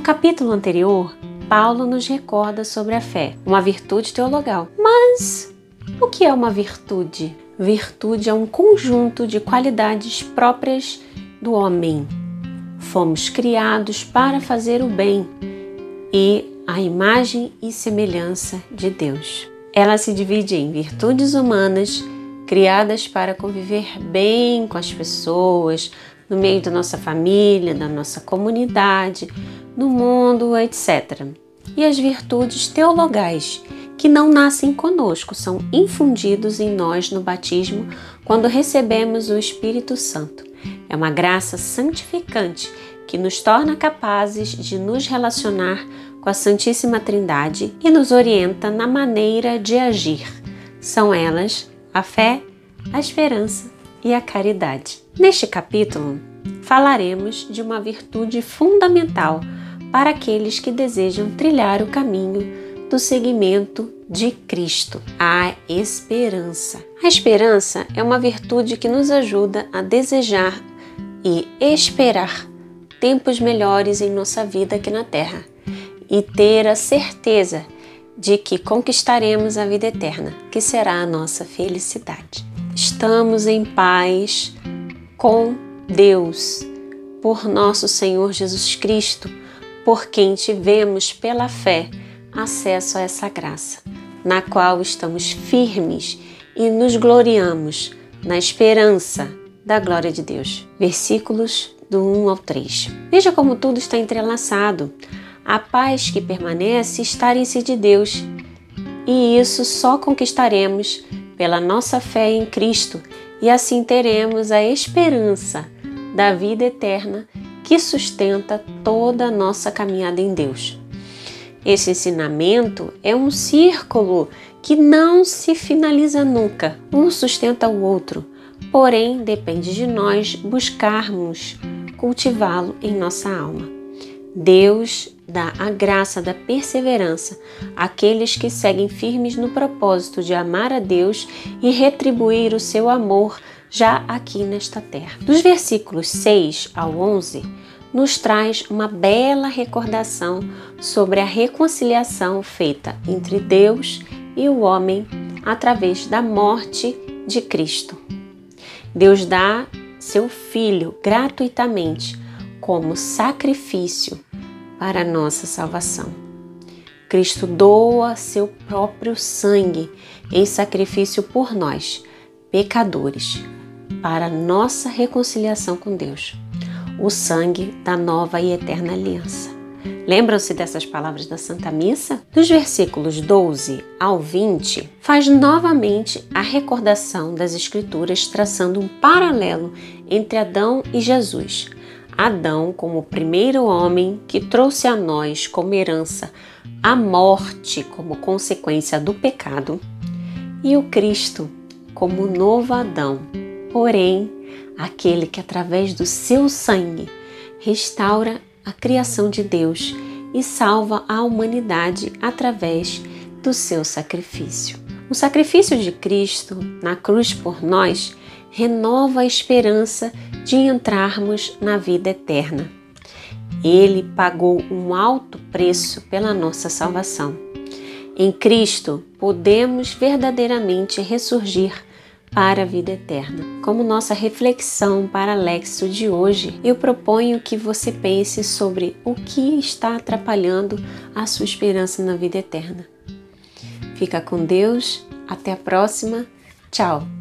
No capítulo anterior, Paulo nos recorda sobre a fé, uma virtude teologal. Mas o que é uma virtude? Virtude é um conjunto de qualidades próprias do homem. Fomos criados para fazer o bem e a imagem e semelhança de Deus. Ela se divide em virtudes humanas, criadas para conviver bem com as pessoas, no meio da nossa família, da nossa comunidade, no mundo, etc. E as virtudes teologais, que não nascem conosco, são infundidos em nós no batismo quando recebemos o Espírito Santo. É uma graça santificante que nos torna capazes de nos relacionar com a Santíssima Trindade e nos orienta na maneira de agir. São elas a fé, a esperança e a caridade. Neste capítulo, falaremos de uma virtude fundamental para aqueles que desejam trilhar o caminho do seguimento de Cristo, a esperança. A esperança é uma virtude que nos ajuda a desejar e esperar tempos melhores em nossa vida aqui na Terra e ter a certeza de que conquistaremos a vida eterna, que será a nossa felicidade. Estamos em paz com Deus, por nosso Senhor Jesus Cristo, por quem tivemos pela fé acesso a essa graça, na qual estamos firmes e nos gloriamos na esperança da glória de Deus. Versículos do 1 ao 3. Veja como tudo está entrelaçado. A paz que permanece está em si de Deus, e isso só conquistaremos pela nossa fé em Cristo, e assim teremos a esperança da vida eterna que sustenta toda a nossa caminhada em Deus. Esse ensinamento é um círculo que não se finaliza nunca, um sustenta o outro, porém depende de nós buscarmos cultivá-lo em nossa alma. Deus dá a graça da perseverança àqueles que seguem firmes no propósito de amar a Deus e retribuir o seu amor já aqui nesta terra. Dos versículos 6 ao 11, nos traz uma bela recordação sobre a reconciliação feita entre Deus e o homem através da morte de Cristo. Deus dá seu Filho gratuitamente como sacrifício para nossa salvação. Cristo doa seu próprio sangue em sacrifício por nós, pecadores, para nossa reconciliação com Deus o sangue da nova e eterna aliança. Lembram-se dessas palavras da Santa Missa? Dos versículos 12 ao 20, faz novamente a recordação das Escrituras, traçando um paralelo entre Adão e Jesus. Adão, como o primeiro homem que trouxe a nós como herança a morte como consequência do pecado, e o Cristo, como o novo Adão, porém aquele que, através do seu sangue, restaura a criação de Deus e salva a humanidade através do seu sacrifício. O sacrifício de Cristo na cruz por nós renova a esperança de entrarmos na vida eterna. Ele pagou um alto preço pela nossa salvação. Em Cristo podemos verdadeiramente ressurgir para a vida eterna. Como nossa reflexão para Lexo de hoje, eu proponho que você pense sobre o que está atrapalhando a sua esperança na vida eterna. Fica com Deus, até a próxima, tchau!